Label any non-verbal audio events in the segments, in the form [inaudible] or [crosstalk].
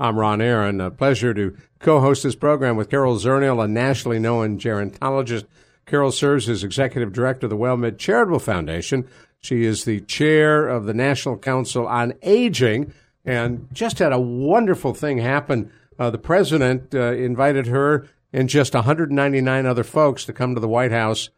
I'm Ron Aaron. A pleasure to co-host this program with Carol Zernial, a nationally known gerontologist. Carol serves as executive director of the WellMed Charitable Foundation. She is the chair of the National Council on Aging, and just had a wonderful thing happen. Uh, the president uh, invited her and just 199 other folks to come to the White House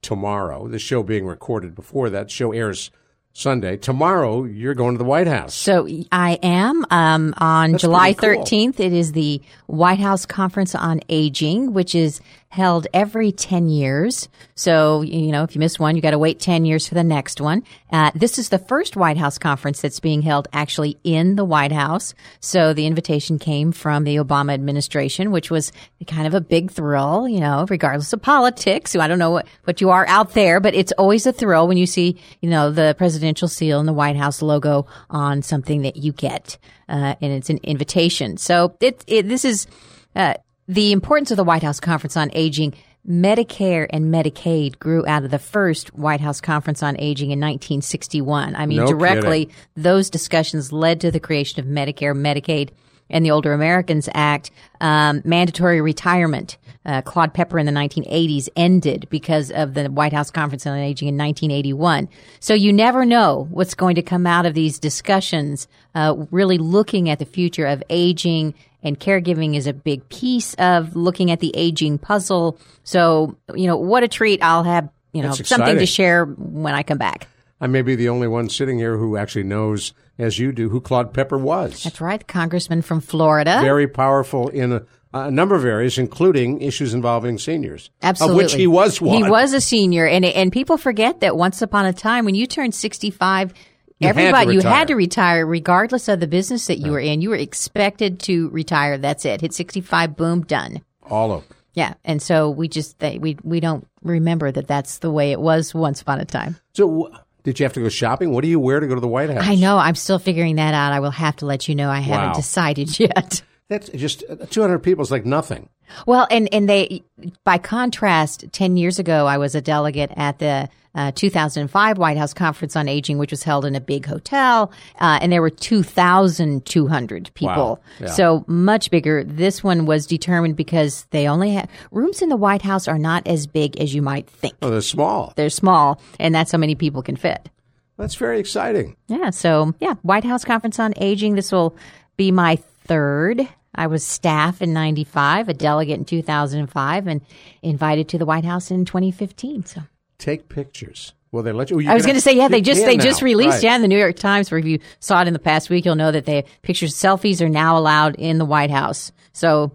tomorrow. The show being recorded before that show airs Sunday. Tomorrow, you're going to the White House. So I am um, on That's July cool. 13th. It is the White House Conference on Aging, which is held every 10 years. So, you know, if you miss one, you got to wait 10 years for the next one. Uh, this is the first White House conference that's being held actually in the White House. So the invitation came from the Obama administration, which was kind of a big thrill, you know, regardless of politics. So I don't know what, what you are out there, but it's always a thrill when you see, you know, the presidential seal and the White House logo on something that you get. Uh, and it's an invitation. So it, it this is, uh, the importance of the White House Conference on Aging. Medicare and Medicaid grew out of the first White House Conference on Aging in 1961. I mean, No directly, kidding. those discussions led to the creation of Medicare, Medicaid, and the Older Americans Act. Um, mandatory retirement. Uh, Claude Pepper in the 1980s ended because of the White House Conference on Aging in 1981. So you never know what's going to come out of these discussions. Uh, really looking at the future of aging and caregiving is a big piece of looking at the aging puzzle. So, you know, what a treat. I'll have, you know, something to share when I come back. I may be the only one sitting here who actually knows, as you do, who Claude Pepper was. That's right, congressman from Florida. Very powerful in a, a number of areas, including issues involving seniors. Absolutely. Of which he was one. He was a senior. And, and people forget that once upon a time, when you turned 65, you everybody had you had to retire regardless of the business that you right. were in. You were expected to retire. That's it. Hit 65, boom, done. All of them. Yeah, and so we just they, we we don't remember that that's the way it was once upon a time. So did you have to go shopping? What do you wear to go to the White House? I know I'm still figuring that out. I will have to let you know. I haven't decided [laughs] yet. That's just 200 people is like nothing. Well, and and they by contrast, 10 years ago I was a delegate at the uh, 2005 White House Conference on Aging, which was held in a big hotel, uh, and there were 2,200 people. Wow. Yeah. So much bigger. This one was determined because they only have rooms in the White House are not as big as you might think. Oh, they're small. They're small, and that's how many people can fit. That's very exciting. Yeah. So, yeah, White House Conference on Aging. This will be my third. I was staff in 95, a delegate in 2005, and invited to the White House in 2015. So Take pictures. Well, they let you? Oh, you I was going to say, yeah, they just they now. just released, Right. yeah, in the New York Times. Where if you saw it in the past week, you'll know that they pictures, selfies are now allowed in the White House. So,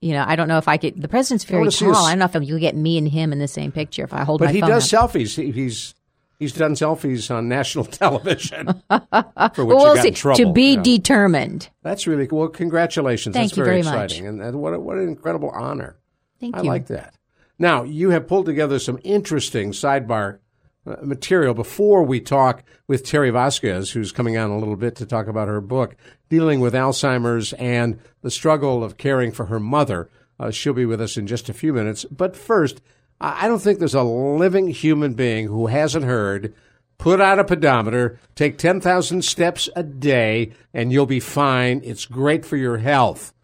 you know, I don't know if I could. The president's very see tall. s- I don't know if you'll get me and him in the same picture if I hold But he does up. selfies. He, he's he's done selfies on national [laughs] television [laughs] for which Well, see. trouble. To be Yeah. determined. That's really cool. Well, congratulations. Thank That's you very, very much. exciting. And, and what, a, what an incredible honor. Thank I you. I like that. Now, you have pulled together some interesting sidebar uh, material before we talk with Terry Vasquez, who's coming on a little bit to talk about her book, dealing with Alzheimer's and the struggle of caring for her mother. Uh, she'll be with us in just a few minutes. But first, I I don't think there's a living human being who hasn't heard put on a pedometer, take 10,000 steps a day, and you'll be fine. It's great for your health.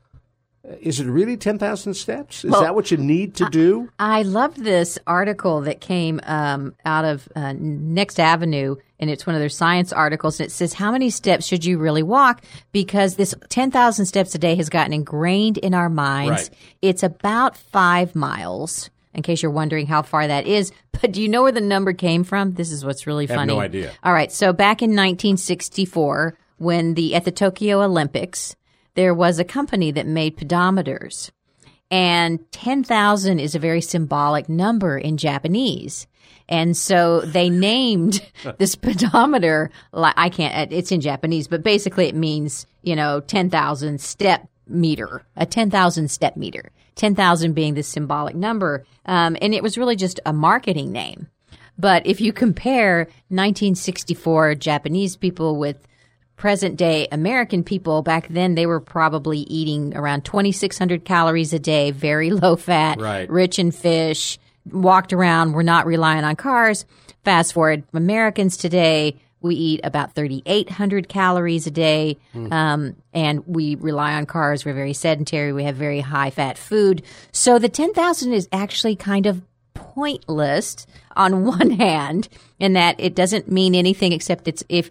Is it really 10,000 steps? Is Well, that what you need to do? I love this article that came um, out of uh, Next Avenue, and it's one of their science articles. And it says, How many steps should you really walk? Because this 10,000 steps a day has gotten ingrained in our minds. Right. It's about five miles, in case you're wondering how far that is. [laughs] But do you know where the number came from? This is what's really have funny. no idea. All right. So back in 1964, when the at the Tokyo Olympics, there was a company that made pedometers. And 10,000 is a very symbolic number in Japanese. And so they [laughs] named this pedometer, like, I can't, it's in Japanese, but basically it means, you know, 10,000 step meter, a 10,000 step meter, 10,000 being the symbolic number. Um, and it was really just a marketing name. But if you compare 1964 Japanese people with present day American people, back then they were probably eating around 2,600 calories a day, very low fat, Right. rich in fish, walked around, were not relying on cars. Fast forward, Americans today, we eat about 3,800 calories a day, um, and we rely on cars. We're very sedentary. We have very high fat food. So the 10,000 is actually kind of pointless on [laughs] one hand, in that it doesn't mean anything except it's if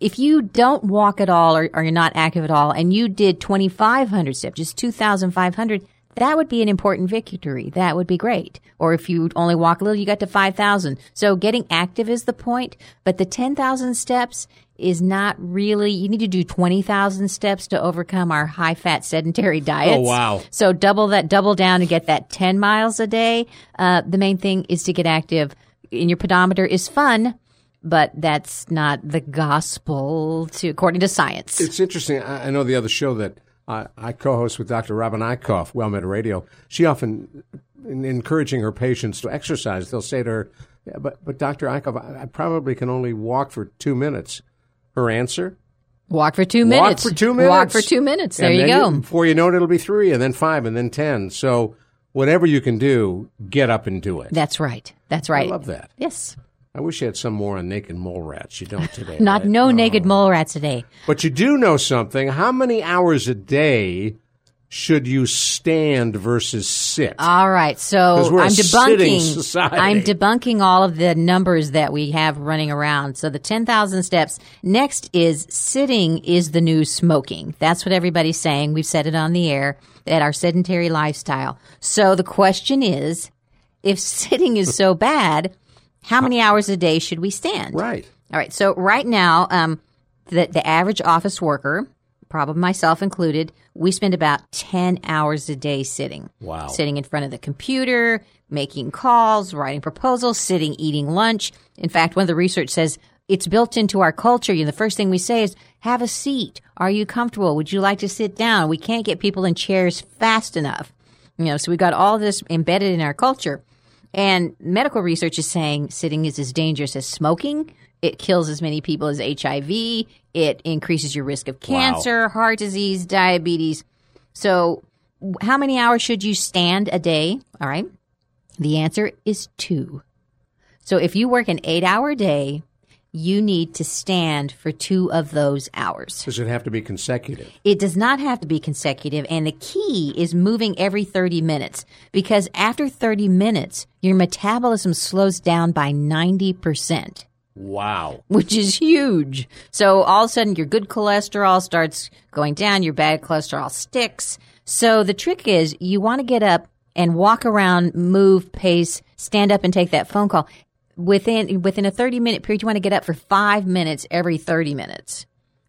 if you don't walk at all or, or you're not active at all and you did 2,500 steps, just 2,500, that would be an important victory. That would be great. Or if you only walk a little, you got to 5,000. So getting active is the point, but the 10,000 steps is not really, you need to do 20,000 steps to overcome our high fat sedentary diets. Oh, wow. So double that, double down and get that 10 miles a day. Uh, the main thing is to get active. And your pedometer is fun, but that's not the gospel to according to science. It's interesting. I, I know the other show that I, I co-host with Dr. Robin Eichhoff, WellMed Radio. She often, in encouraging her patients to exercise, they'll say to her, yeah, "But, but Dr. Eichhoff, I, I probably can only walk for two minutes." Her answer: Walk for two minutes. Walk for two minutes. Walk for two minutes. There you go. before you know it, it'll be three, and then five, and then ten. So whatever you can do, get up and do it. That's right. That's right. I love that. Yes. I wish you had some more on naked mole rats. You don't today. [laughs] Not right? no naked mole rats today. But you do know something. How many hours a day should you stand versus sit? All right, So I'm debunking. society. I'm debunking all of the numbers that we have running around. So the 10,000 steps. Next is sitting is the new smoking. That's what everybody's saying. We've said it on the air that our sedentary lifestyle. So the question is, if [laughs] sitting is so bad, how many hours a day should we stand? right. All right. So right now, um, the the average office worker, probably myself included, we spend about ten hours a day sitting. Wow. Sitting in front of the computer, making calls, writing proposals, sitting, eating lunch. In fact, one of the research says it's built into our culture. You know, the first thing we say is, "Have a seat. Are you comfortable? Would you like to sit down?" We can't get people in chairs fast enough. You know, so we've got all this embedded in our culture. And medical research is saying sitting is as dangerous as smoking. It kills as many people as HIV. It increases your risk of cancer, heart disease, diabetes. So, how many hours should you stand a day? All right. The answer is two. So, if you work an eight hour day, you need to stand for two of those hours. Does it have to be consecutive? It does not have to be consecutive, and the key is moving every 30 minutes because after 30 minutes, your metabolism slows down by 90%, Wow. which is huge. So all of a sudden, your good cholesterol starts going down, your bad cholesterol sticks. So the trick is you want to get up and walk around, move, pace, stand up and take that phone call. Within within a 30 minute period, you want to get up for five minutes every 30 minutes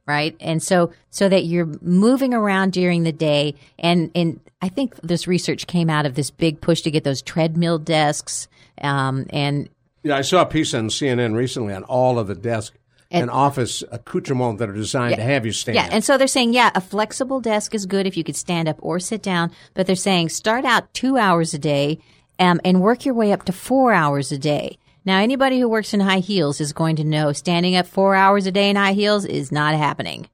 right? And so so that you're moving around during the day and and I think this research came out of this big push to get those treadmill desks um, and Yeah, I saw a piece on CNN recently on all of the desk and, office accoutrements that are designed to have you stand. yeah, and so they're saying yeah, a flexible desk is good if you could stand up or sit down, but they're saying start out 2 hours a day um, and work your way up to 4 hours a day. Now, anybody who works in high heels is going to know standing up four hours a day in high heels is not happening.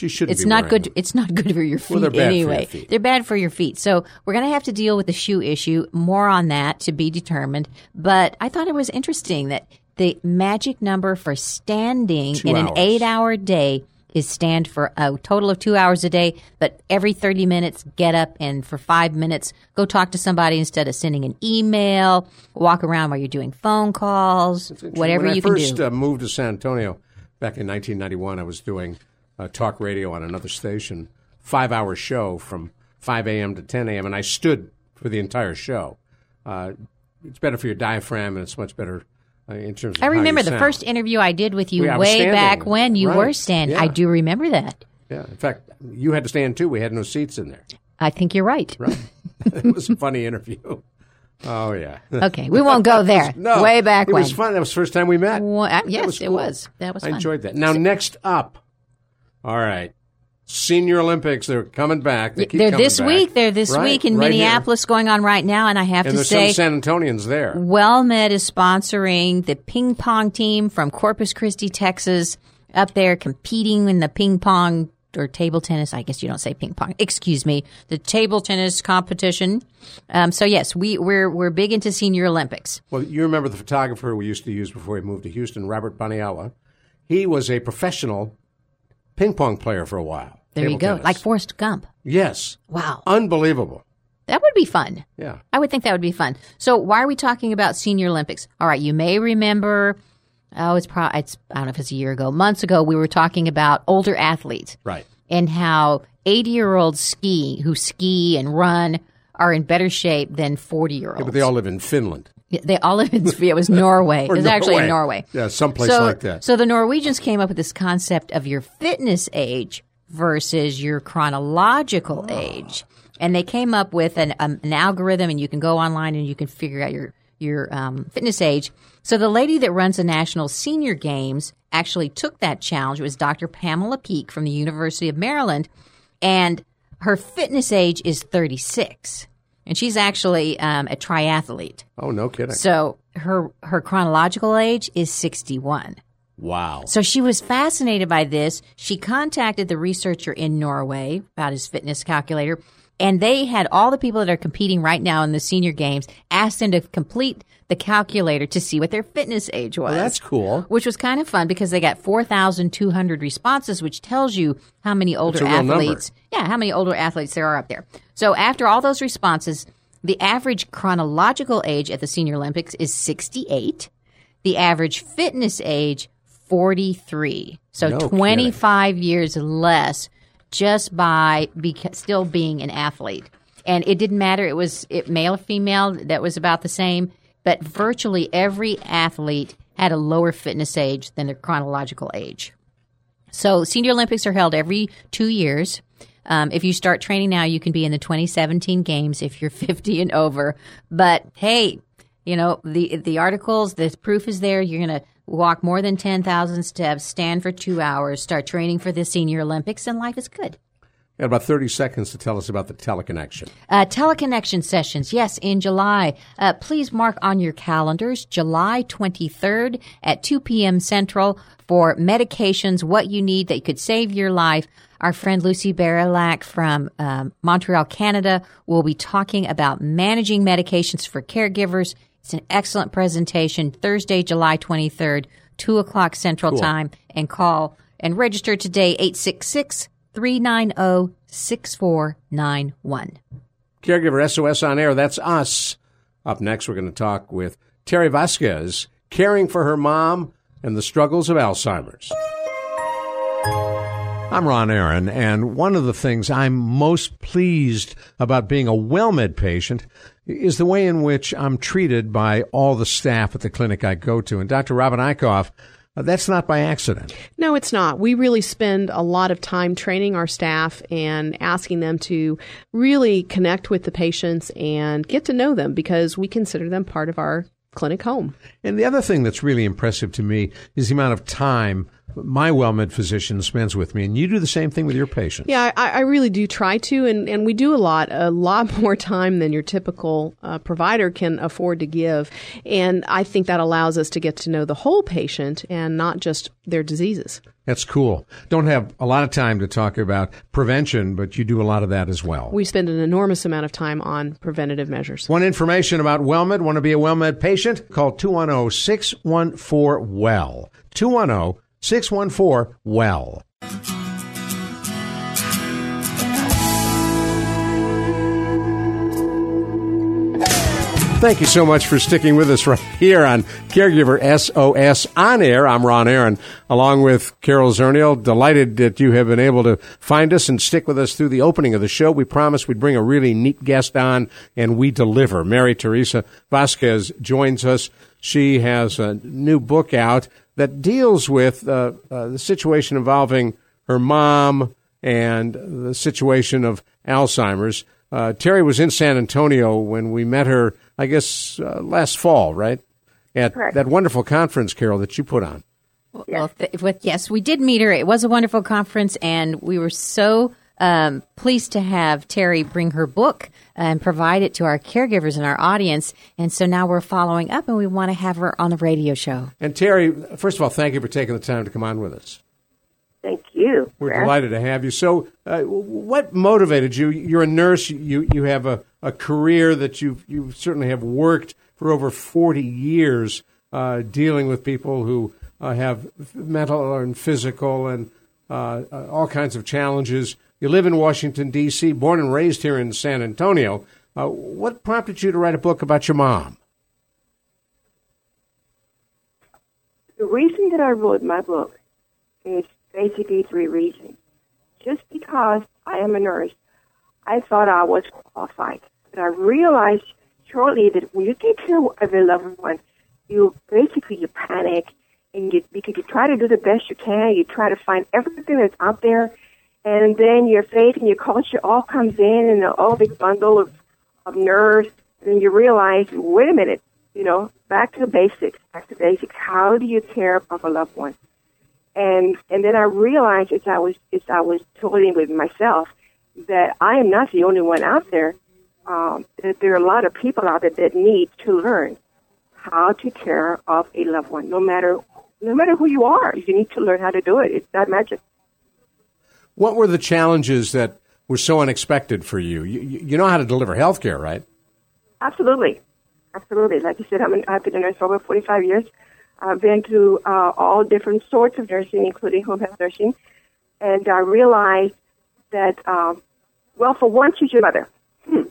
you shouldn't It's not good. It's not good for your feet they're for your anyway. feet. They're bad for your feet. So we're going to have to deal with the shoe issue. More on that to be determined. But I thought it was interesting that the magic number for standing Two in an eight-hour day is stand for a total of two hours a day. But every thirty minutes, get up and for five minutes, go talk to somebody instead of sending an email. Walk around while you're doing phone calls. Whatever when you I first can do. uh, moved to San Antonio back in 1991, I was doing uh, talk radio on another station, five hour show from 5 a.m. to 10 a.m., and I stood for the entire show. Uh, it's better for your diaphragm, and it's much better in terms I remember the sound. first interview I did with you Yeah, way back when you Right. were standing. I do remember that. Yeah, in fact, you had to stand too. We had no seats in there. I think you're right. Right. [laughs] it was a funny interview. Oh yeah. Okay, we won't go [laughs] there. No, way back when. it when. was fun. That was the first time we met. Well, uh, yes, was it was. That was I fun. enjoyed that. Now, next up, all right, Senior Olympics, they're coming back. They coming this back. week. They're this Right, week in right here. Minneapolis going on right now. And I have And to say, some San Antonians there. WellMed is sponsoring the ping pong team from Corpus Christi, Texas, up there competing in the ping pong or table tennis. I guess you don't say ping pong. Excuse me, the table tennis competition. Um, so yes, we we're we're big into Senior Olympics. Well, you remember the photographer we used to use before he moved to Houston, Robert Baniala. He was a professional ping pong player for a while. There you go, tennis. like Forrest Gump. yes, Wow, unbelievable. that would be fun. Yeah. I would think that would be fun. So why are we talking about Senior Olympics? All right, you may remember. Oh, it's probably it's I don't know if it's a year ago, months ago. We were talking about older athletes. Right. and how 80 year olds ski who ski and run are in better shape than 40 year olds. But they all live in Finland. They all live in it was Norway. [laughs] Or it was actually in Norway. Norway. Yeah, someplace so, like that. So the Norwegians came up with this concept of your fitness age versus your chronological age, and they came up with an, um, an algorithm, and you can go online and you can figure out your your um, fitness age. So the lady that runs the National Senior Games actually took that challenge. It was Dr. Pamela Peeke from the University of Maryland, and her fitness age is 36, and she's actually um, a triathlete. Oh, no kidding. So her her chronological age is 61. Wow. So she was fascinated by this. She contacted the researcher in Norway about his fitness calculator, and they had all the people that are competing right now in the senior games asked them to complete the calculator to see what their fitness age was. Well, that's cool. Which was kind of fun because they got 4,200 responses, which tells you how many older athletes, yeah, how many older athletes there are up there. So after all those responses, the average chronological age at the Senior Olympics is 68. The average fitness age, 43. So No 25 years less just by beca- still being an athlete. And it didn't matter. It was it, male or female. That was about the same. But virtually every athlete had a lower fitness age than their chronological age. So Senior Olympics are held every two years. Um, if you start training now, you can be in the 2017 games if you're [laughs] 50 and over. But hey, you know the the articles, the proof is there. You're gonna walk more than 10,000 steps, stand for two hours, start training for the Senior Olympics, and life is good. Got about 30 seconds to tell us about the teleconnection. Uh, teleconnection sessions, yes, in July. Uh, please mark on your calendars July 23rd at 2 p.m. Central for medications, what you need that could save your life. Our friend Lucy Barilak from um, Montreal, Canada, will be talking about managing medications for caregivers. It's an excellent presentation. Thursday, July 23rd, 2 o'clock Central Time. And call and register today, 866 390 6491. Caregiver SOS on air, that's us. Up next, we're going to talk with Terry Vasquez, caring for her mom and the struggles of Alzheimer's. I'm Ron Aaron, and one of the things I'm most pleased about being a WellMed patient is the way in which I'm treated by all the staff at the clinic I go to. And Dr. Robin Eichhoff, uh, that's not by accident. No, it's not. We really spend a lot of time training our staff and asking them to really connect with the patients and get to know them because we consider them part of our clinic home. And the other thing that's really impressive to me is the amount of time my WellMed physician spends with me. And you do the same thing with your patients. Yeah, I, I really do try to, and, and we do a lot, a lot [laughs] more time than your typical uh, provider can afford to give. And I think that allows us to get to know the whole patient and not just their diseases. That's cool. Don't have a lot of time to talk about prevention, but you do a lot of that as well. We spend an enormous amount of time on preventative measures. Want information about WellMed? Want to be a WellMed patient? Call 210 614 WELL. 210 614 WELL. Thank you so much for sticking with us right here on Caregiver SOS on air. I'm Ron Aaron, along with Carol Zernial. Delighted that you have been able to find us and stick with us through the opening of the show. We promised we'd bring a really neat guest on, and we deliver. Mary Teresa Vasquez joins us. She has a new book out that deals with uh, uh, the situation involving her mom and the situation of Alzheimer's. Uh, Terry was in San Antonio when we met her, I guess, uh, last fall, right? At Correct. that wonderful conference, Carol, that you put on. Well, th- with, yes, we did meet her. It was a wonderful conference, and we were so um, pleased to have Terry bring her book and provide it to our caregivers and our audience. And so now we're following up, and we want to have her on the radio show. And Terry, first of all, thank you for taking the time to come on with us. Thank you. We're Brad. delighted to have you. So, uh, what motivated you? You're a nurse. You you have a, a career that you you certainly have worked for over 40 years uh, dealing with people who uh, have mental and physical and uh, uh, all kinds of challenges. You live in Washington D.C., born and raised here in San Antonio. Uh, what prompted you to write a book about your mom? The reason that I wrote my book is basically three reasons. Just because I am a nurse, I thought I was qualified. But I realized shortly that when you take care of a loved one, you basically you panic and you because you try to do the best you can. You try to find everything that's out there, and then your faith and your culture all comes in and all big bundle of of nerves. And then you realize, wait a minute, you know, back to the basics. Back to basics. How do you care of a loved one? And and then I realized as I was as I was toiling with myself that I am not the only one out there. Um, that there are a lot of people out there that need to learn how to care of a loved one, no matter no matter who you are. You need to learn how to do it. It's not magic. What were the challenges that were so unexpected for you? You, you know how to deliver health care, right? Absolutely, absolutely. Like you said, I'm an, I've been a nurse for over 45 years. I've been to uh, all different sorts of nursing, including home health nursing, and I realized that, um, well, for one, she's your mother. Hmm.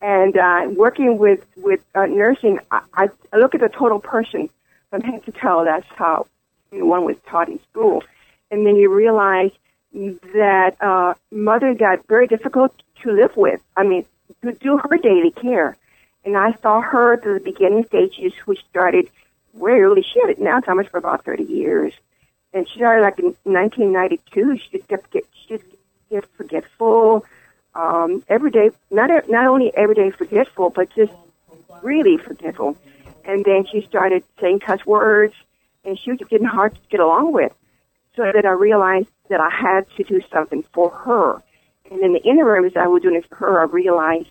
And uh, working with with uh, nursing, I, I look at the total person from head to toe. That's how you know, one was taught in school, and then you realize that uh, mother got very difficult to live with. I mean, to do her daily care, and I saw her at the beginning stages, which started early. She had it now Thomas for about thirty years, and she started like in 1992. She just kept get she just get forgetful. Um, every day, not not only every day forgetful, but just really forgetful. And then she started saying cuss words, and she was getting hard to get along with. So that I realized that I had to do something for her. And in the interim, as I was doing it for her, I realized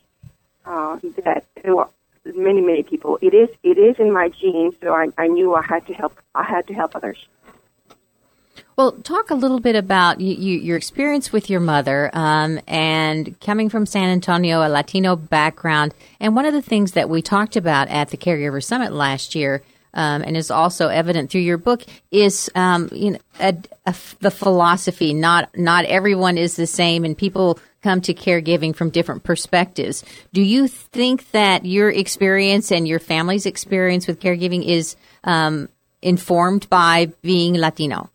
uh, that there were many, many people. It is, it is in my genes, so I, I knew I had to help. I had to help others. Well, talk a little bit about you, you, your experience with your mother um, and coming from San Antonio, a Latino background. And one of the things that we talked about at the Caregiver Summit last year, um, and is also evident through your book, is um, you know a, a, the philosophy. Not not everyone is the same, and people come to caregiving from different perspectives. Do you think that your experience and your family's experience with caregiving is um, informed by being Latino?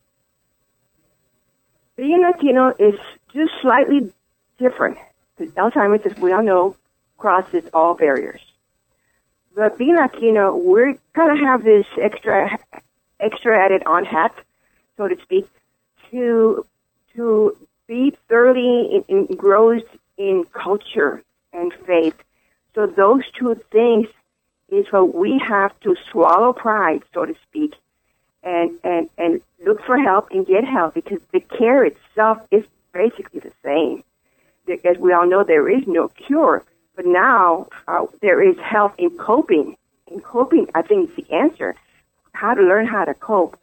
Being Latino is just slightly different. Alzheimer's, as we all know, crosses all barriers. But being Latino, we're kind of have this extra, extra added on hat, so to speak, to to be thoroughly engrossed in culture and faith. So those two things is what we have to swallow pride, so to speak, and, and, and look for help and get help because the care itself is basically the same. As we all know, there is no cure, but now uh, there is help in coping. In coping, I think is the answer. How to learn how to cope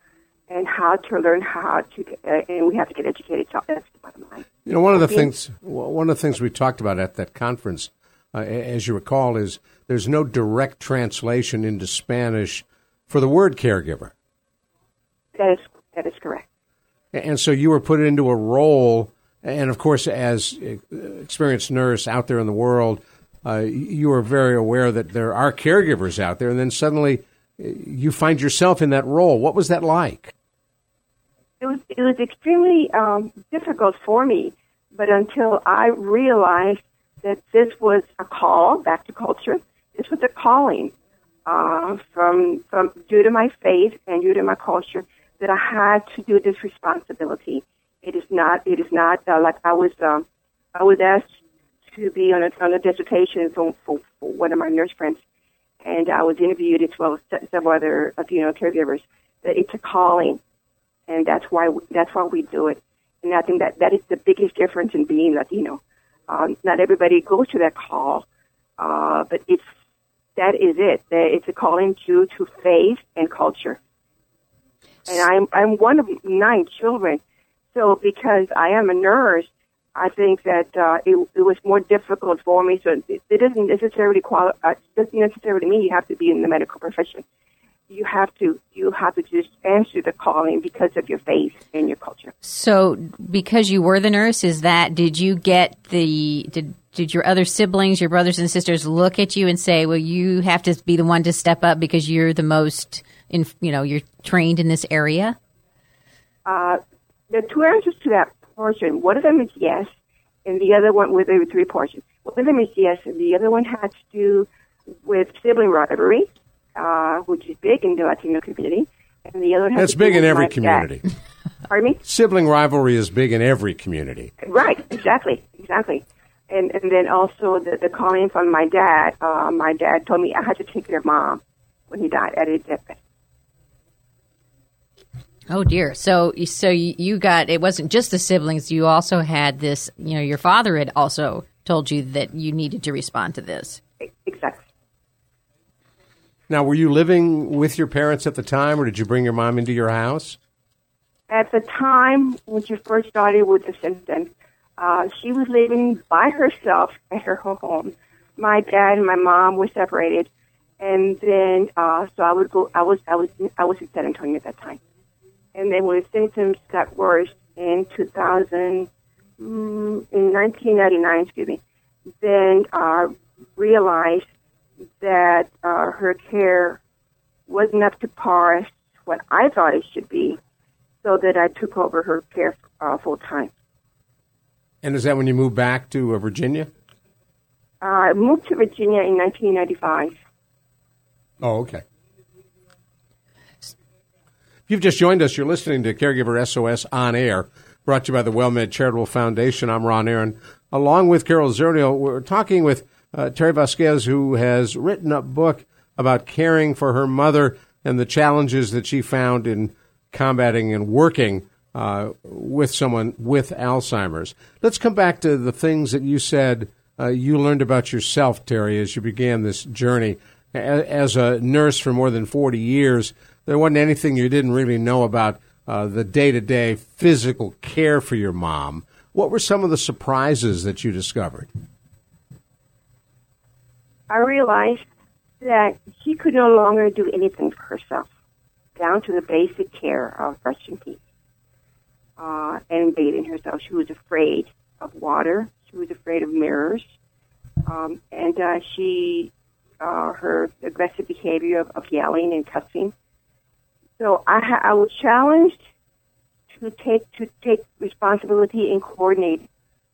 and how to learn how to, uh, and we have to get educated. So that's the bottom line. You know, one of the things one of the things we talked about at that conference, uh, as you recall, is there's no direct translation into Spanish for the word caregiver. That is that is correct. And so you were put into a role, and of course, as experienced nurse out there in the world, uh, you are very aware that there are caregivers out there, and then suddenly you find yourself in that role. What was that like? It was it was extremely um, difficult for me, but until I realized that this was a call back to culture, this was a calling uh, from from due to my faith and due to my culture that I had to do this responsibility. It is not. It is not uh, like I was. Um, I was asked to be on a, on a dissertation for, for, for one of my nurse friends, and I was interviewed as well as several other Latino caregivers. That it's a calling, and that's why that's why we do it. And I think that that is the biggest difference in being Latino. Um, not everybody goes to that call, uh, but it's that is it. It's a calling to to faith and culture. And I'm I'm one of nine children, so because I am a nurse, I think that uh, it, it was more difficult for me. So it, it doesn't necessarily quali- uh, doesn't necessarily mean you have to be in the medical profession. You have to you have to just answer the calling because of your faith and your culture. So, because you were the nurse, is that did you get the did did your other siblings, your brothers and sisters, look at you and say, "Well, you have to be the one to step up because you're the most in you know you're trained in this area"? Uh, the two answers to that portion. One of them is yes, and the other one, with well, three portions. One of them is yes, and the other one has to do with sibling rivalry, uh, which is big in the Latino community. And the other That's big in every community. dad. [laughs] Pardon me? Sibling rivalry is big in every community. Right, exactly, exactly. And and then also the, the calling from my dad. Uh, my dad told me I had to take care of mom when he died at his deathbed. Oh dear. So so you got it wasn't just the siblings. You also had this. You know, your father had also told you that you needed to respond to this. Exactly. Now, were you living with your parents at the time, or did you bring your mom into your house? At the time when she first started with the symptoms, uh, she was living by herself at her home. My dad and my mom were separated, and then uh, so I would go. I was I was I was in San Antonio at that time, and then when the symptoms got worse in 2000, mm, in 1999, excuse me, then uh, realized that uh, her care wasn't up to par what I thought it should be, so that I took over her care uh, full time. And is that when you moved back to uh, Virginia? Uh, I moved to Virginia in 1995. Oh, okay. If you've just joined us, you're listening to Caregiver SOS on air, brought to you by the WellMed Charitable Foundation. I'm Ron Aaron. Along with Carol Zernial, we're talking with uh, Terry Vasquez, who has written a book about caring for her mother and the challenges that she found in combating and working uh, with someone with Alzheimer's. Let's come back to the things that you said uh, you learned about yourself, Terry, as you began this journey. As a nurse for more than 40 years, there wasn't anything you didn't really know about uh, the day to day physical care for your mom. What were some of the surprises that you discovered? I realized that she could no longer do anything for herself, down to the basic care of brushing teeth uh, and bathing herself. She was afraid of water. She was afraid of mirrors, um, and uh, she uh, her aggressive behavior of, of yelling and cussing. So I, ha- I was challenged to take to take responsibility and coordinate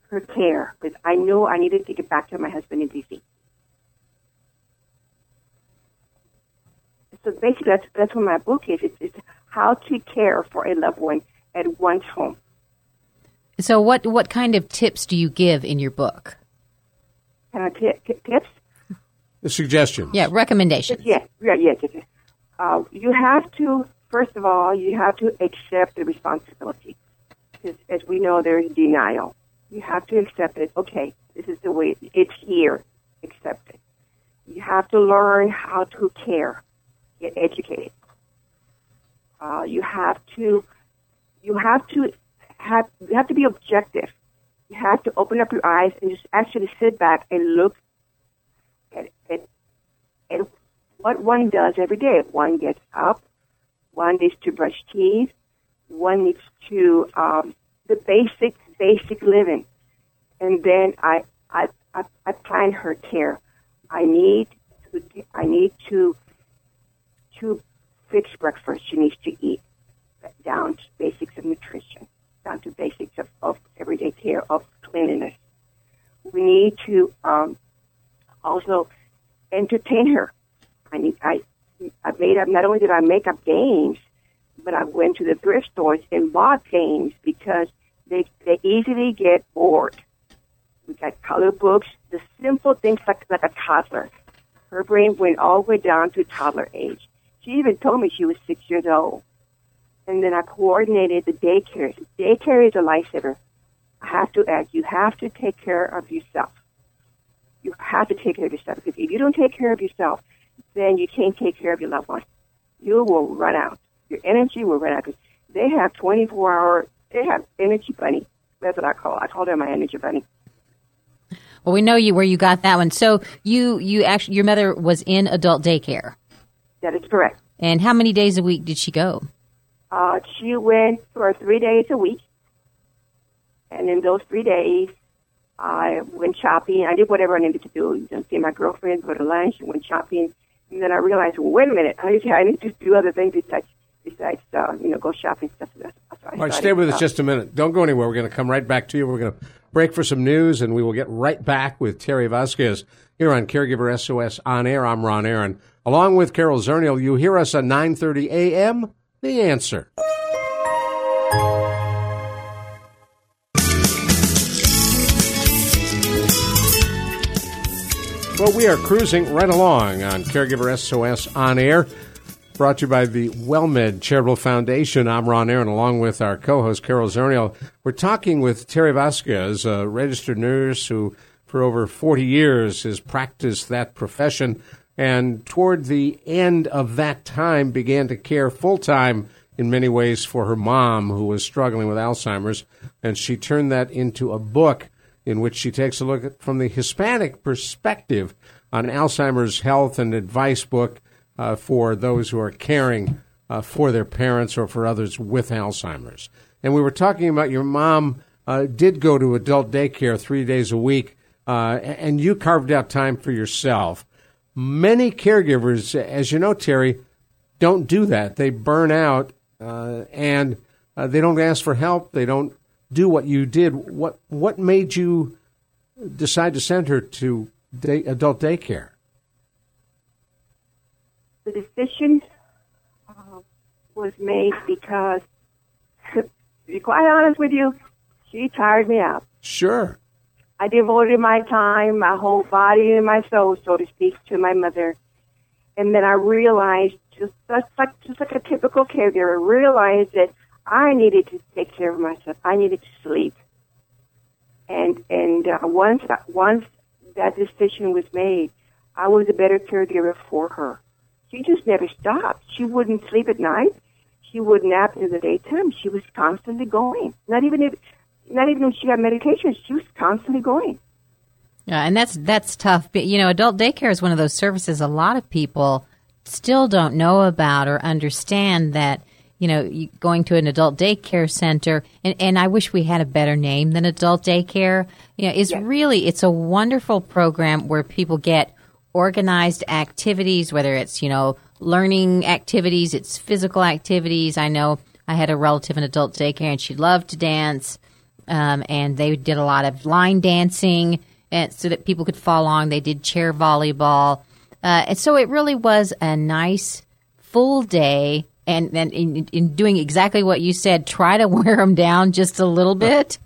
her care because I knew I needed to get back to my husband in DC. So basically, that's that's what my book is. It's, it's how to care for a loved one at one's home. So, what what kind of tips do you give in your book? Uh, t- t- tips? The suggestions. Yeah, recommendations. Yes, yeah, yes, yes. yes. Uh, you have to, first of all, you have to accept the responsibility. Because as we know, there is denial. You have to accept it. Okay, this is the way it's here. Accept it. You have to learn how to care. Get educated. Uh, you have to, you have to have, you have to be objective. You have to open up your eyes and just actually sit back and look at, at, at what one does every day. One gets up, one needs to brush teeth, one needs to um, the basic basic living, and then I I I, I plan her care. I need to I need to to fix breakfast. She needs to eat down to basics of nutrition, down to basics of, of everyday care of cleanliness. We need to um, also entertain her. I need I I made up not only did I make up games, but I went to the thrift stores and bought games because they they easily get bored. We got color books, the simple things like like a toddler. Her brain went all the way down to toddler age. She even told me she was six years old. and then I coordinated the daycare. Daycare is a lifesaver. I have to add, you have to take care of yourself. You have to take care of yourself because if you don't take care of yourself, then you can't take care of your loved one. You will run out. Your energy will run out because they have 24 hour, they have energy bunny. That's what I call. It. I call them my energy bunny. Well, we know you where you got that one. So you you actually your mother was in adult daycare. That is correct. And how many days a week did she go? Uh, she went for three days a week, and in those three days, I went shopping. I did whatever I needed to do. You know, see my girlfriend, go to lunch, went shopping, and then I realized, well, wait a minute, [laughs] I need to, I need to do other things besides besides uh, you know go shopping stuff. So All right, stay with us just a minute. Don't go anywhere. We're going to come right back to you. We're going to break for some news, and we will get right back with Terry Vasquez here on Caregiver SOS on air. I'm Ron Aaron, along with Carol Zernial. You hear us at 9:30 a.m. The answer. Well, we are cruising right along on Caregiver SOS on air. Brought to you by the WellMed Charitable Foundation. I'm Ron Aaron, along with our co-host Carol Zernial. We're talking with Terry Vasquez, a registered nurse who, for over 40 years, has practiced that profession, and toward the end of that time, began to care full time in many ways for her mom, who was struggling with Alzheimer's, and she turned that into a book in which she takes a look at from the Hispanic perspective on Alzheimer's health and advice book uh, for those who are caring uh, for their parents or for others with Alzheimer's. And we were talking about your mom uh, did go to adult daycare three days a week, uh, and you carved out time for yourself. Many caregivers, as you know, Terry, don't do that. They burn out uh, and uh, they don't ask for help. They don't do what you did. What what made you decide to send her to day, adult daycare? the decision uh, was made because, [laughs] to be quite honest with you, she tired me out. Sure. I devoted my time, my whole body and my soul, so to speak, to my mother. And then I realized, just, like just like a typical caregiver, realized that I needed to take care of myself. I needed to sleep. And and uh, once once that decision was made, I was a better caregiver for her she just never stopped. She wouldn't sleep at night. She would nap in the daytime. She was constantly going. Not even if, not even if she got medication, she was constantly going. Yeah, and that's that's tough. But you know, adult daycare is one of those services a lot of people still don't know about or understand that you know going to an adult daycare center and, and i wish we had a better name than adult daycare you know is yes. really it's a wonderful program where people get organized activities, whether it's, you know, learning activities, it's physical activities. I know I had a relative in adult daycare and she loved to dance. Um, and they did a lot of line dancing and so that people could follow along. They did chair volleyball. Uh, and so it really was a nice full day. And then in, in, doing exactly what you said, try to [laughs] wear them down just a little bit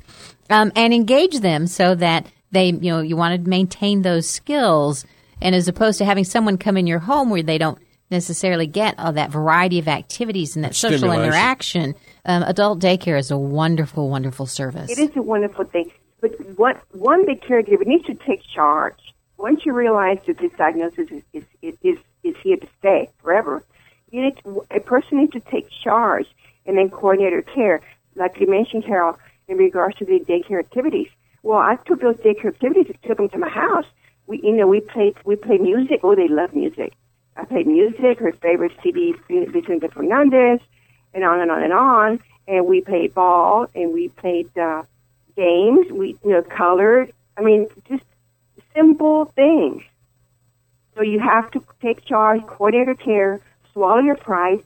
um, and engage them so that they, you know, you want to maintain those skills and as opposed to having someone come in your home where they don't necessarily get all that variety of activities and that social interaction, um, adult daycare is a wonderful, wonderful service. It is a wonderful thing. But what, one, the caregiver needs to take charge. Once you realize that this diagnosis is, is, is, is here to stay forever, you need to, a person needs to take charge and then coordinate her care. Like you mentioned, Carol, in regards to the daycare activities. Well, I took those daycare activities and took them to my house we you know we played we played music. Oh, they love music. I played music. Her favorite CD, Vicente Fernandez, and on and on and on. And we played ball and we played uh, games. We you know colored. I mean, just simple things. So you have to take charge, coordinate care, swallow your pride,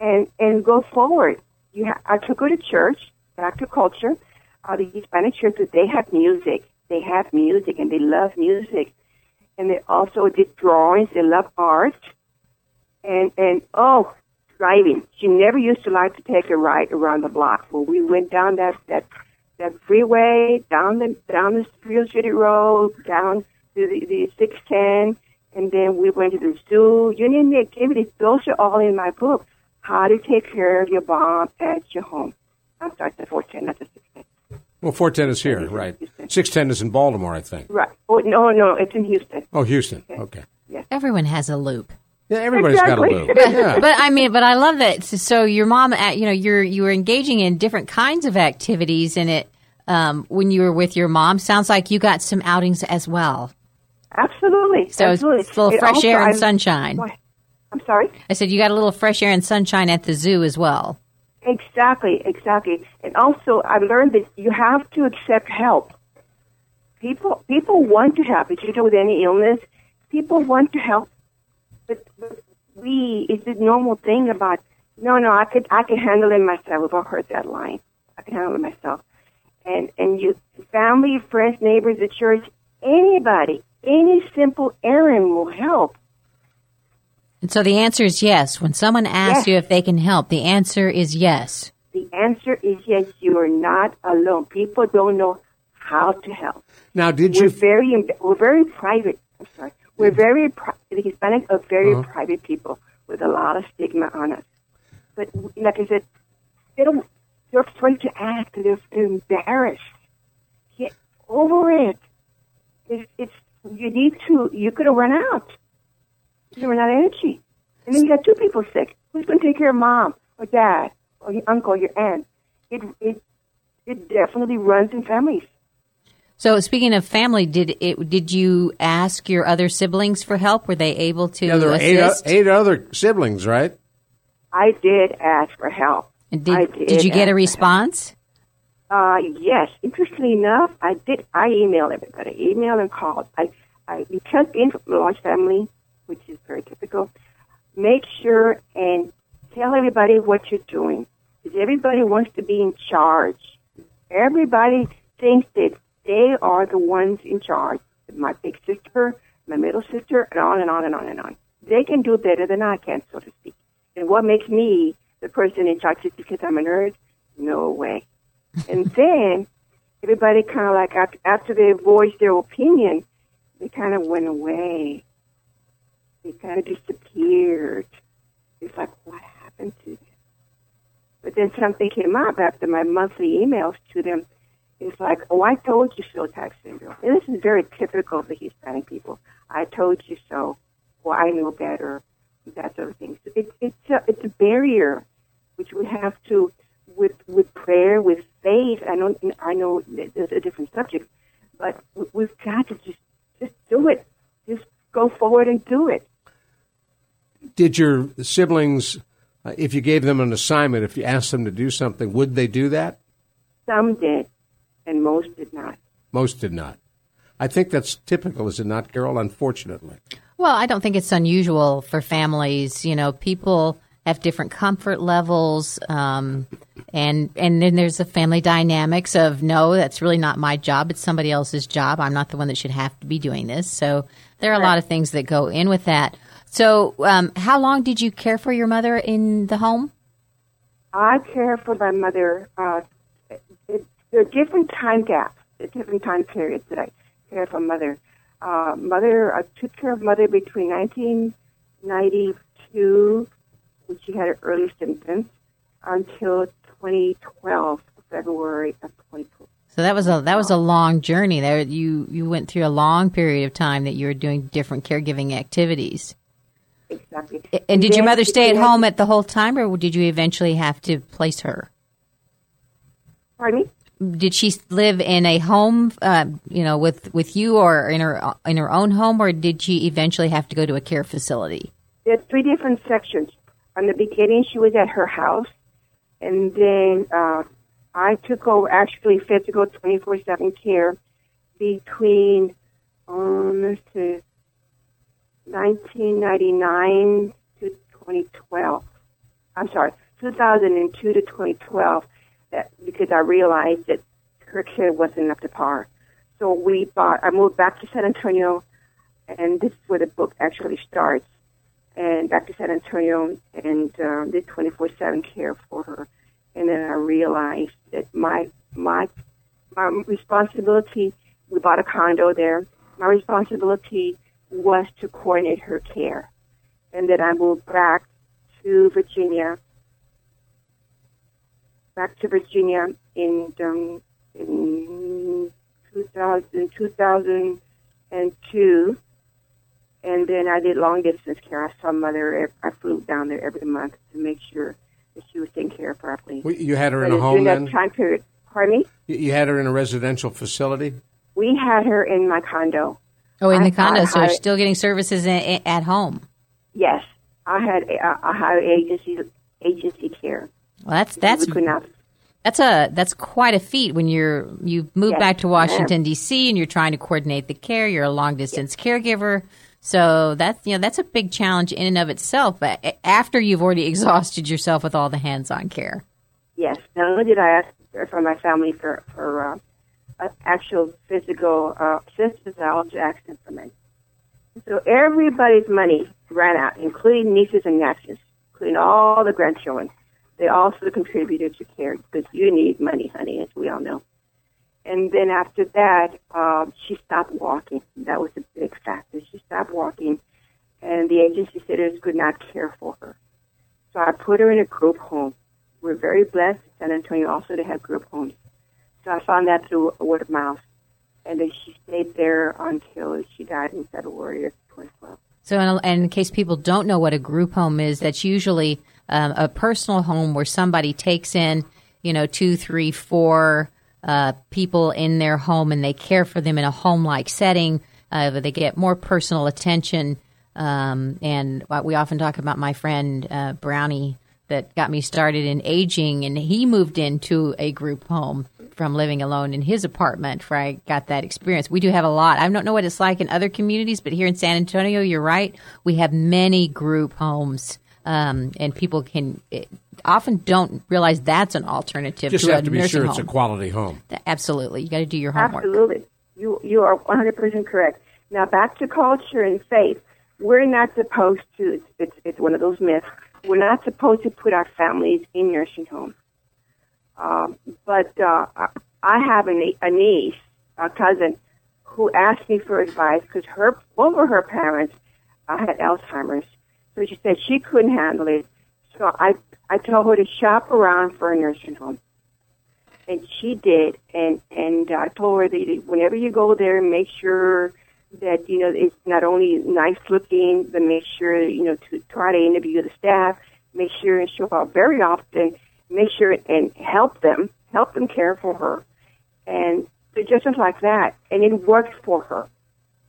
and and go forward. You ha- I took her to church, back to culture. Uh, the Hispanic church, they have music. They have music, and they love music and they also did drawings. They love art. And, and, oh, driving. She never used to like to take a ride around the block. Well, we went down that, that, that freeway, down the, down the Rio City Road, down to the, the 610, and then we went to the zoo. You name the activities. Those are all in my book. how to take care of your mom at your home. I'm sorry, it's 410, not the 610. Well, 410 is here, right? 610 is in Baltimore, I think. Right. Oh, no, no, it's in Houston. Oh, Houston. Okay. Yes. Everyone has a loop. Yeah, everybody's Exactly. got a loop. Yeah. [laughs] But I mean, but I love that. So your mom, uh, you know, you're you were engaging in different kinds of activities, and it um, when you were with your mom sounds like you got some outings as well. Absolutely. So it's absolutely. a little And fresh also, air and I'm- sunshine. I'm sorry? I said you got a little fresh air and sunshine at the zoo as well. Exactly, exactly. And also, I learned that you have to accept help. People, people want to help. If you know with any illness, people want to help, but, but we it's a normal thing about no, no, I could, I can handle it myself. We've all heard that line. I can handle it myself. And and you, family, friends, neighbors, the church, anybody, any simple errand will help. And so the answer is yes. When someone asks Yes. you if they can help, the answer is yes. The answer is yes. You are not alone. People don't know how to help. Now, did we're you? very we're very private. I'm sorry. We're very pri- the Hispanics are very Uh-huh. private people with a lot of stigma on us. But like I said, they don't. They're afraid to act. They're, embarrassed. Get over it. It's, it's you need to. You could have run out. You run out of energy, and then you got two people sick. Who's going to take care of mom or dad or your uncle, or your aunt? It it it definitely runs in families. So speaking of family, did it? Did you ask your other siblings for help? Were they able to Yeah, there are eight, o- assist? eight other siblings, right? I did ask for help. And I did, did you get a response? Uh, yes. Interestingly enough, I did. I emailed everybody, emailed and called. I, I because being from a large family, which is very typical, make sure and tell everybody what you're doing. Because everybody wants to be in charge. Everybody thinks that they are the ones in charge. My big sister, my middle sister, and on and on and on and on. They can do better than I can, so to speak. And what makes me the person in charge is because I'm a nerd? No way. [laughs] And then everybody kind of like after, after they voiced their opinion, they kind of went away. They kind of disappeared. It's like, what happened to them? But then something came up after my monthly emails to them. It's like, oh, I told you so type syndrome. And this is very typical of the Hispanic people. I told you so. Well, I know better. That sort of thing. So it, it's a, it's a barrier which we have to with with prayer, with faith. I know I know there's a different subject, but we- we've got to just just do it. Just go forward and do it. Did your siblings, uh, if you gave them an assignment, if you asked them to do something, would they do that? Some did, and most did not. Most did not. I think that's typical, is it not, Carol? Unfortunately. Well, I don't think it's unusual for families. You know, people have different comfort levels, um, and and then there's the family dynamics of no, that's really not my job. It's somebody else's job. I'm not the one that should have to be doing this. So there are a lot of things that go in with that. So, um, how long did you care for your mother in the home? I care for my mother. Uh, it, there are different time gaps, different time periods that I care for mother. Uh, mother, I took care of mother between 1992, when she had her early symptoms, until 2012, February of 2012. So that was a that was a long journey. There, you you went through a long period of time that you were doing different caregiving activities. Exactly. And did your mother stay at home at the whole time, or did you eventually have to place her? Pardon me? Did she live in a home, uh, you know, with with you, or in her in her own home, or did she eventually have to go to a care facility? There's three different sections. On the beginning, she was at her house, and then uh, I took over actually physical 24/7 care between um, let's see, 1999 to 2012. I'm sorry, 2002 to 2012. That because I realized that her care wasn't up to par. So we bought. I moved back to San Antonio, and this is where the book actually starts and back to San Antonio and uh, did 24/7 care for her. And then I realized that my my my responsibility. We bought a condo there. My responsibility was to coordinate her care, and then I moved back to Virginia back to Virginia in um, in 2000, 2002, and then I did long distance care. I saw mother. I flew down there every month to make sure that she was taken care of properly. Well, You had her in But a home during then? that time period. Pardon me. You- You had her in a residential facility? We had her in my condo. Oh, in I- the condo, I- so you're I- still getting services a- a- at home. Yes, I had I I had agency agency care. Well, that's that's we could not. that's a that's quite a feat when you're you moved Yes, back to Washington D.C. and you're trying to coordinate the care. You're a long distance caregiver, so that's you know that's a big challenge in and of itself. But after you've already [laughs] exhausted yourself with all the hands-on care. Yes, not only did I ask for my family for for uh, actual physical uh, physiology accident for me. So everybody's money ran out, including nieces and nephews, including all the grandchildren. They also contributed to care because you need money, honey, as we all know. And then after that, uh, she stopped walking. That was a big factor. She stopped walking, and the agency sitters could not care for her. So I put her in a group home. We're very blessed in San Antonio also to have group homes. So I found that through word of mouth. And then she stayed there until she died in February of 2012. So, in, in case people don't know what a group home is, that's usually um, a personal home where somebody takes in, you know, two, three, four uh, people in their home and they care for them in a home-like setting. Uh, they get more personal attention. Um, and we often talk about my friend uh, Brownie that got me started in aging, and he moved into a group home from living alone in his apartment where I got that experience. We do have a lot. I don't know what it's like in other communities, but here in San Antonio, you're right. We have many group homes, um, and people can it, often don't realize that's an alternative Just to have a to be nursing sure home. it's a quality home. Absolutely, you got to do your homework. Absolutely. You, you are 100% correct. Now, back to culture and faith. We're not supposed to, it's, it's, it's one of those myths, we're not supposed to put our families in nursing homes. Um, but uh, I- I have a, a niece, a cousin, who asked me for advice because her both of her parents uh, had Alzheimer's. So she said she couldn't handle it. So I I told her to shop around for a nursing home, and she did. And and I told her that whenever you go there, make sure that you know it's not only nice looking, but make sure you know to try to interview the staff. Make sure and show up very often. Make sure and help them, help them care for her, and so just like that. And it worked for her.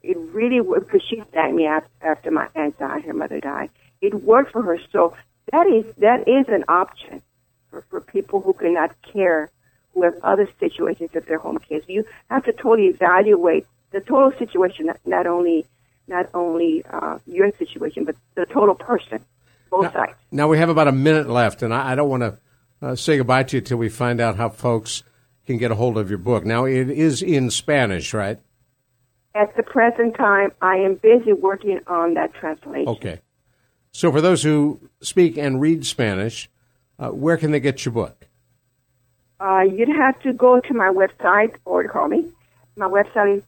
It really worked because she thanked me after, after my aunt died, her mother died. It worked for her. So that is that is an option for, for people who cannot care, who have other situations at their home care. So you have to totally evaluate the total situation, not, not only not only uh, your situation, but the total person, both sides. Now we have about a minute left, and I, I don't want to uh, say goodbye to you till we find out how folks can get a hold of your book. Now it is in Spanish, right? At the present time, I am busy working on that translation. Okay. So for those who speak and read Spanish, uh, where can they get your book? Uh, you'd have to go to my website or call me. My website is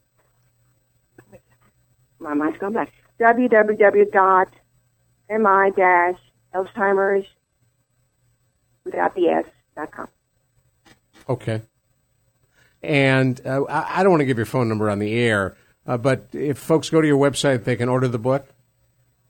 my mind's gone blank. www.mi-alzheimer's without the s dot com. Okay. And uh, I don't want to give your phone number on the air, uh, but if folks go to your website, they can order the book.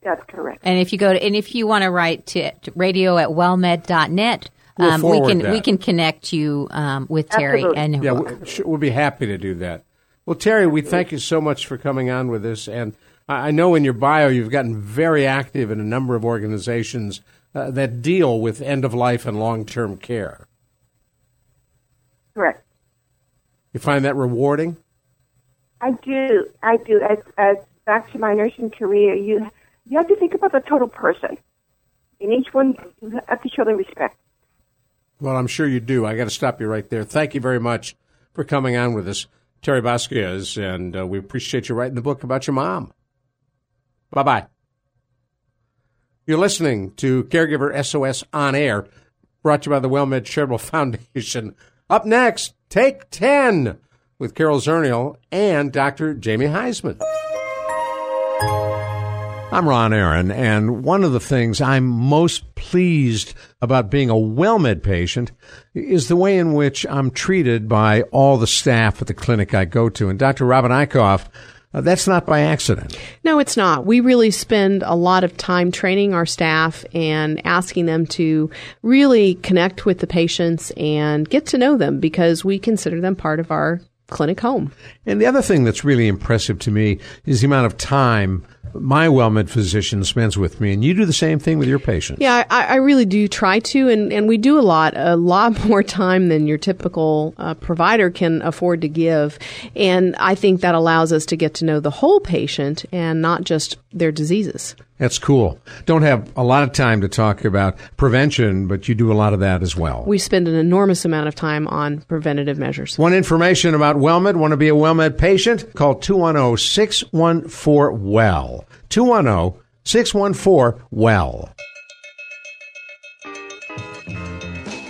That's correct. And if you go to, and if you want to write to, to radio at wellmed.net, We'll um, we can that. we can connect you um, with Terry Absolutely. and her Yeah, book. we, [laughs] sure, we'll be happy to do that. Well, Terry, we thank you so much for coming on with us. And I I know in your bio you've gotten very active in a number of organizations uh, that deal with end of life and long term care. Correct. You find that rewarding? I do. I do. As, as back to my nursing career, you you have to think about the total person. In each one, you have to show them respect. Well, I'm sure you do. I got to stop you right there. Thank you very much for coming on with us, Terry Vasquez, and uh, we appreciate you writing the book about your mom. Bye bye. You're listening to Caregiver SOS on air, brought to you by the WellMed Charitable [laughs] Foundation. Up next, Take 10 with Carol Zernial and Dr. Jamie Huysman. I'm Ron Aaron, and one of the things I'm most pleased about being a WellMed patient is the way in which I'm treated by all the staff at the clinic I go to. And Dr. Robin Eichhoff, uh, that's not by accident. No, it's not. We really spend a lot of time training our staff and asking them to really connect with the patients and get to know them because we consider them part of our clinic home. And the other thing that's really impressive to me is the amount of time my WellMed physician spends with me, and you do the same thing with your patients. Yeah, I, I really do try to, and, and we do a lot, a lot [laughs] more time than your typical uh, provider can afford to give. And I think that allows us to get to know the whole patient and not just their diseases. That's cool. Don't have a lot of time to talk about prevention, but you do a lot of that as well. We spend an enormous amount of time on preventative measures. Want information about WellMed? Want to be a WellMed patient? Call 210 614 WELL. 210 614 WELL.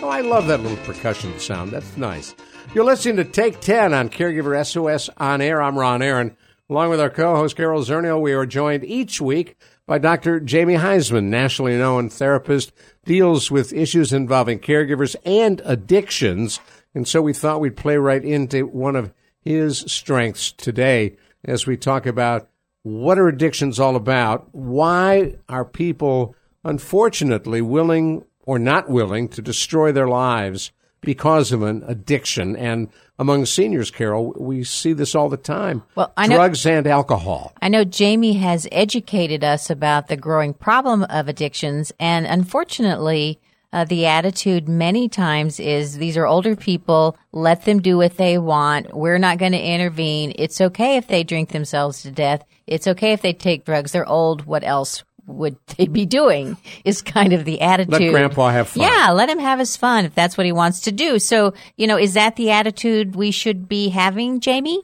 Oh, I love that little percussion sound. That's nice. You're listening to Take 10 on Caregiver SOS on air. I'm Ron Aaron. Along with our co host, Carol Zernial, we are joined each week by Dr. Jamie Huysman, nationally known therapist, deals with issues involving caregivers and addictions. And so we thought we'd play right into one of his strengths today as we talk about what are addictions all about? Why are people unfortunately willing or not willing to destroy their lives because of an addiction? And among seniors, Carol, we see this all the time. Well, I know, drugs and alcohol. I know Jamie has educated us about the growing problem of addictions, and unfortunately, uh, the attitude many times is these are older people. Let them do what they want. We're not going to intervene. It's okay if they drink themselves to death. It's okay if they take drugs. They're old. What else would they be doing? Is kind of the attitude. Let Grandpa have fun. Yeah, let him have his fun if that's what he wants to do. So, you know, is that the attitude we should be having, Jamie?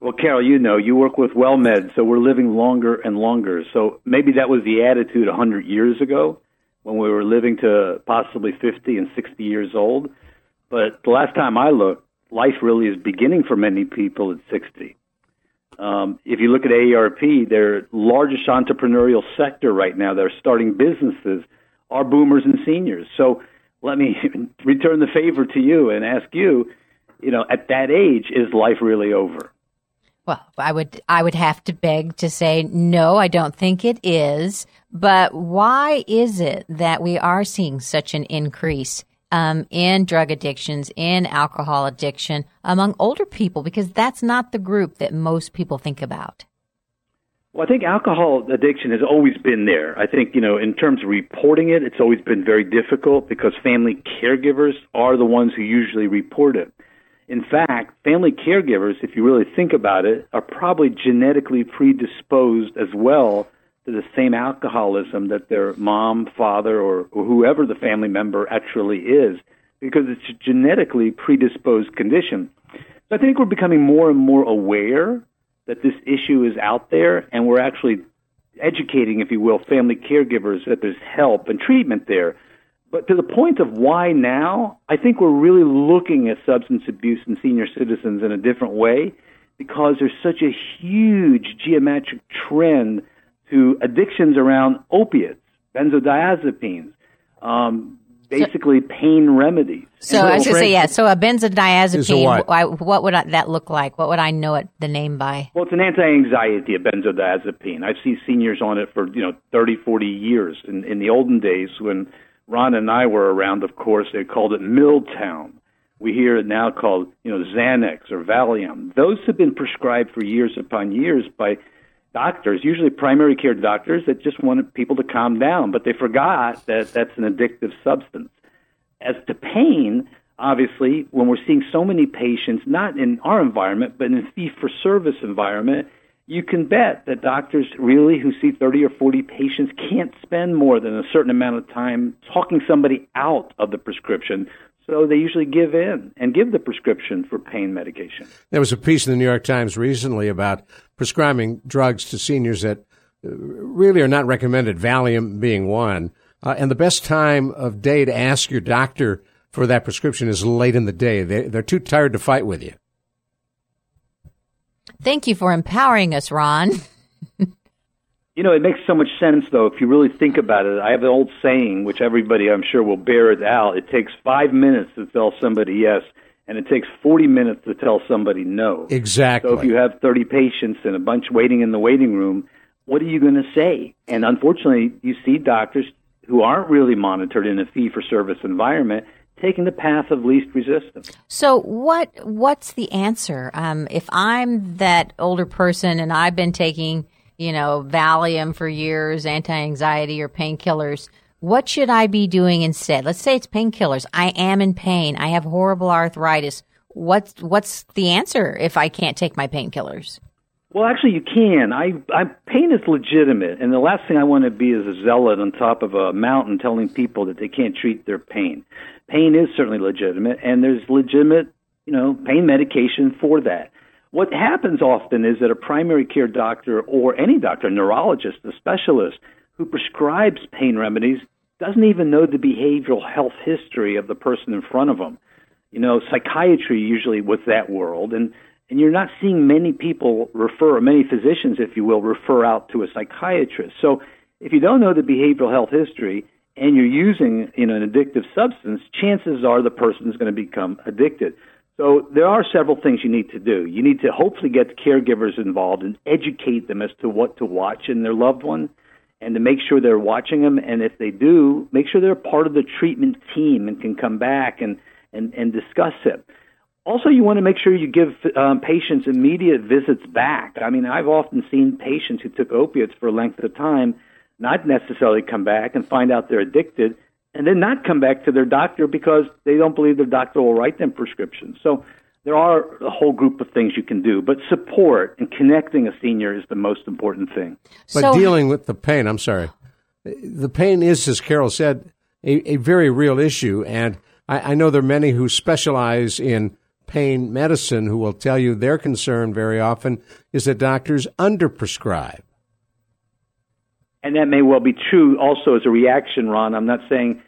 Well, Carol, you know, you work with WellMed, so we're living longer and longer. So maybe that was the attitude 100 years ago when we were living to possibly 50 and 60 years old. But the last time I looked, life really is beginning for many people at 60. Um, if you look at AARP, their largest entrepreneurial sector right now, they're starting businesses, are boomers and seniors. So let me [laughs] return the favor to you and ask you, you know, at that age, is life really over? Well, I would I would have to beg to say no, I don't think it is. But why is it that we are seeing such an increase um, in drug addictions, in alcohol addiction among older people? Because that's not the group that most people think about. Well, I think alcohol addiction has always been there. I think, you know, in terms of reporting it, it's always been very difficult because family caregivers are the ones who usually report it. In fact, family caregivers, if you really think about it, are probably genetically predisposed as well to the same alcoholism that their mom, father, or, or whoever the family member actually is, because it's a genetically predisposed condition. So I think we're becoming more and more aware that this issue is out there, and we're actually educating, if you will, family caregivers that there's help and treatment there. But to the point of why now, I think we're really looking at substance abuse in senior citizens in a different way because there's such a huge geometric trend to addictions around opiates, benzodiazepines, um, basically pain remedies. So, I was going to say, yeah. So a benzodiazepine, what? why- what would I, that look like? What would I know it the name by? Well, it's an anti-anxiety, a benzodiazepine. I've seen seniors on it for, you know, 30, 40 years. In, in the olden days when Ron and I were around, of course, they called it Miltown. We hear it now called, you know, Xanax or Valium. Those have been prescribed for years upon years by doctors, usually primary care doctors that just wanted people to calm down, but they forgot that that's an addictive substance. As to pain, obviously, when we're seeing so many patients, not in our environment, but in a fee for service environment, you can bet that doctors really who see 30 or 40 patients can't spend more than a certain amount of time talking somebody out of the prescription. So they usually give in and give the prescription for pain medication. There was a piece in the New York Times recently about prescribing drugs to seniors that uh, really are not recommended, Valium being one. Uh, and the best time of day to ask your doctor for that prescription is late in the day. They, they're too tired to fight with you. Thank you for empowering us, Ron. [laughs] You know, it makes so much sense, though, if you really think about it. I have an old saying, which everybody, I'm sure, will bear it out. It takes five minutes to tell somebody yes, and it takes 40 minutes to tell somebody no. Exactly. So if you have 30 patients and a bunch waiting in the waiting room, what are you going to say? And unfortunately, you see doctors who aren't really monitored in a fee for service environment taking the path of least resistance. So what what's the answer? Um, if I'm that older person and I've been taking you know, Valium for years, anti anxiety or painkillers. What should I be doing instead? Let's say it's painkillers. I am in pain. I have horrible arthritis. What's what's the answer if I can't take my painkillers? Well, actually, you can. I, I pain is legitimate, and the last thing I want to be is a zealot on top of a mountain telling people that they can't treat their pain. Pain is certainly legitimate, and there's legitimate, you know, pain medication for that. What happens often is that a primary care doctor or any doctor, a neurologist, a specialist who prescribes pain remedies doesn't even know the behavioral health history of the person in front of them. You know, psychiatry usually with that world, and and you're not seeing many people refer, many physicians, if you will, refer out to a psychiatrist. So if you don't know the behavioral health history and you're using you know an addictive substance, chances are the person is going to become addicted. So there are several things you need to do. You need to hopefully get the caregivers involved and educate them as to what to watch in their loved one and to make sure they're watching them. And if they do, make sure they're part of the treatment team and can come back and, and, and discuss it. Also, you want to make sure you give um, patients immediate visits back. I mean, I've often seen patients who took opiates for a length of time not necessarily come back and find out they're addicted and then not come back to their doctor because they don't believe their doctor will write them prescriptions. So there are a whole group of things you can do, but support and connecting a senior is the most important thing. But so, dealing with the pain, I'm sorry, the pain is, as Carol said, a, a very real issue, and I, I know there are many who specialize in pain medicine who will tell you their concern very often is that doctors underprescribe. And that may well be true also as a reaction, Ron. I'm not saying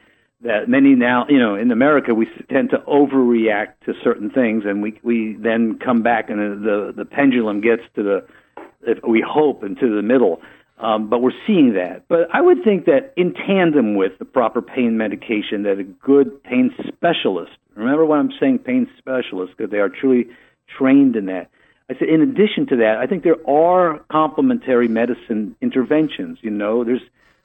that many now, you know, in America, we tend to overreact to certain things, and we we then come back, and the the pendulum gets to the, if we hope, into the middle. Um, but we're seeing that. But I would think that in tandem with the proper pain medication, that a good pain specialist. Remember when I'm saying pain specialist, because they are truly trained in that. I said, in addition to that, I think there are complementary medicine interventions. You know, there's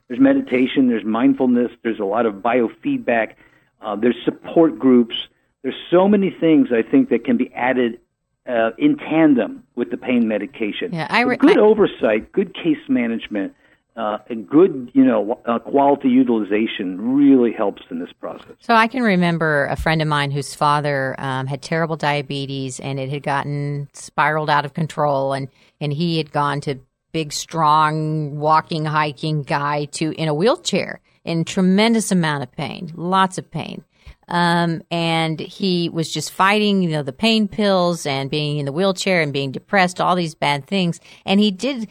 there's meditation, there's mindfulness, there's a lot of biofeedback, uh, there's support groups. There's so many things I think that can be added uh, in tandem with the pain medication. Yeah, I re- good I, oversight, good case management, uh, and good, you know, uh, quality utilization really helps in this process. So I can remember a friend of mine whose father um, had terrible diabetes, and it had gotten spiraled out of control, and and he had gone to big, strong, walking, hiking guy to in a wheelchair in tremendous amount of pain, lots of pain. Um, and he was just fighting, you know, the pain pills and being in the wheelchair and being depressed, all these bad things. And he did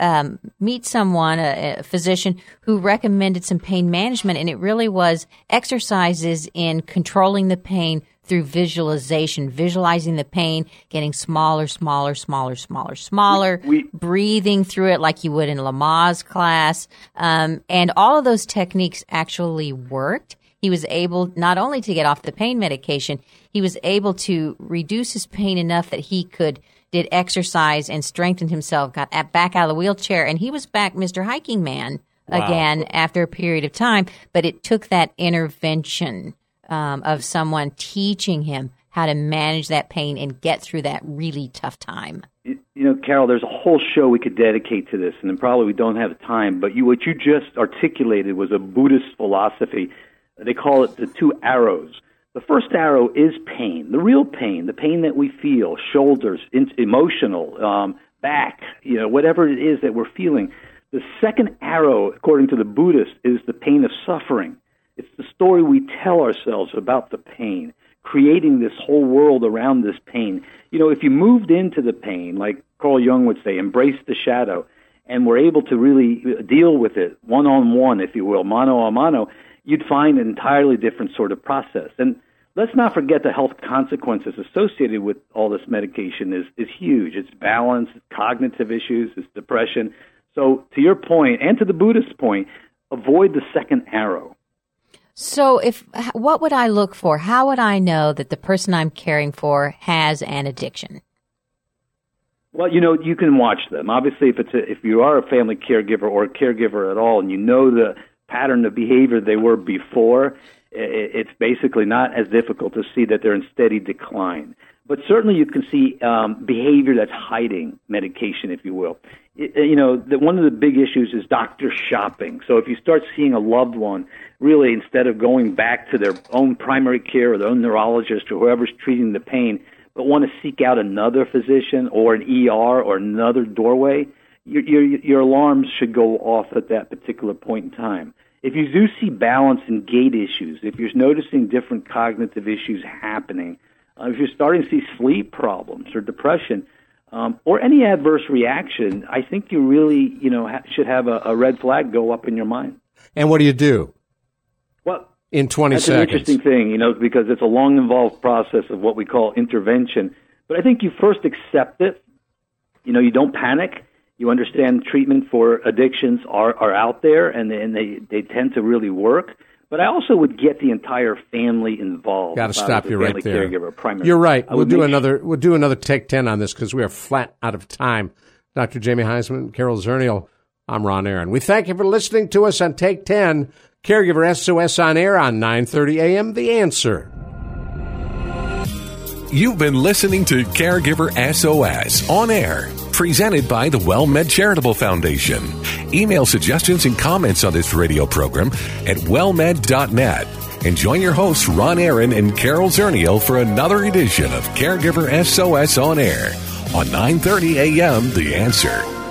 um, meet someone, a, a, physician, who recommended some pain management, and it really was exercises in controlling the pain through visualization, visualizing the pain, getting smaller, smaller, smaller, smaller, smaller, we, breathing through it like you would in Lamaze class. Um, and all of those techniques actually worked. He was able not only to get off the pain medication, he was able to reduce his pain enough that he could did exercise and strengthened himself, got back out of the wheelchair, and he was back Mr. Hiking Man wow. again after a period of time. But it took that intervention um, of someone teaching him how to manage that pain and get through that really tough time. You know, Carol, there's a whole show we could dedicate to this, and then probably we don't have the time. But you, what you just articulated was a Buddhist philosophy. They call it the two arrows. The first arrow is pain, the real pain, the pain that we feel, shoulders, in, emotional, um, back, you know, whatever it is that we're feeling. The second arrow, according to the Buddhist, is the pain of suffering. It's the story we tell ourselves about the pain, creating this whole world around this pain. You know, if you moved into the pain, like Carl Jung would say, embrace the shadow, and were able to really deal with it one on one, if you will, mano a mano, you'd find an entirely different sort of process. And let's not forget the health consequences associated with all this medication is, is huge. It's balance, cognitive issues, it's depression. So, to your point, and to the Buddhist point, avoid the second arrow. So, if what would I look for? How would I know that the person I'm caring for has an addiction? Well, you know, you can watch them. Obviously, if it's a, if you are a family caregiver or a caregiver at all, and you know the pattern of behavior they were before, it's basically not as difficult to see that they're in steady decline. But certainly, you can see um, behavior that's hiding medication, if you will. It, you know, the, one of the big issues is doctor shopping. So if you start seeing a loved one, really instead of going back to their own primary care or their own neurologist or whoever's treating the pain, but want to seek out another physician or an ER or another doorway, your, your, your alarms should go off at that particular point in time. If you do see balance and gait issues, if you're noticing different cognitive issues happening, uh, if you're starting to see sleep problems or depression, um, or any adverse reaction, I think you really, you know, ha- should have a, a, red flag go up in your mind. And what do you do? Well, in 20 that's seconds. an interesting thing, you know, because it's a long, involved process of what we call intervention. But I think you first accept it. You know, you don't panic. You understand treatment for addictions are, are out there, and, and they, they tend to really work. But I also would get the entire family involved. Got to stop you right there. Caregiver, You're right. We'll do another. We'll do another take ten on this because we are flat out of time. Dr. Jamie Huysman, Carol Zernial, I'm Ron Aaron. We thank you for listening to us on Take Ten, Caregiver SOS on air on 9:30 a.m. The Answer. You've been listening to Caregiver SOS on air, presented by the WellMed Charitable Foundation. Email suggestions and comments on this radio program at wellmed.net. And join your hosts, Ron Aaron and Carol Zernial, for another edition of Caregiver SOS on air on 9:30 a.m. The Answer.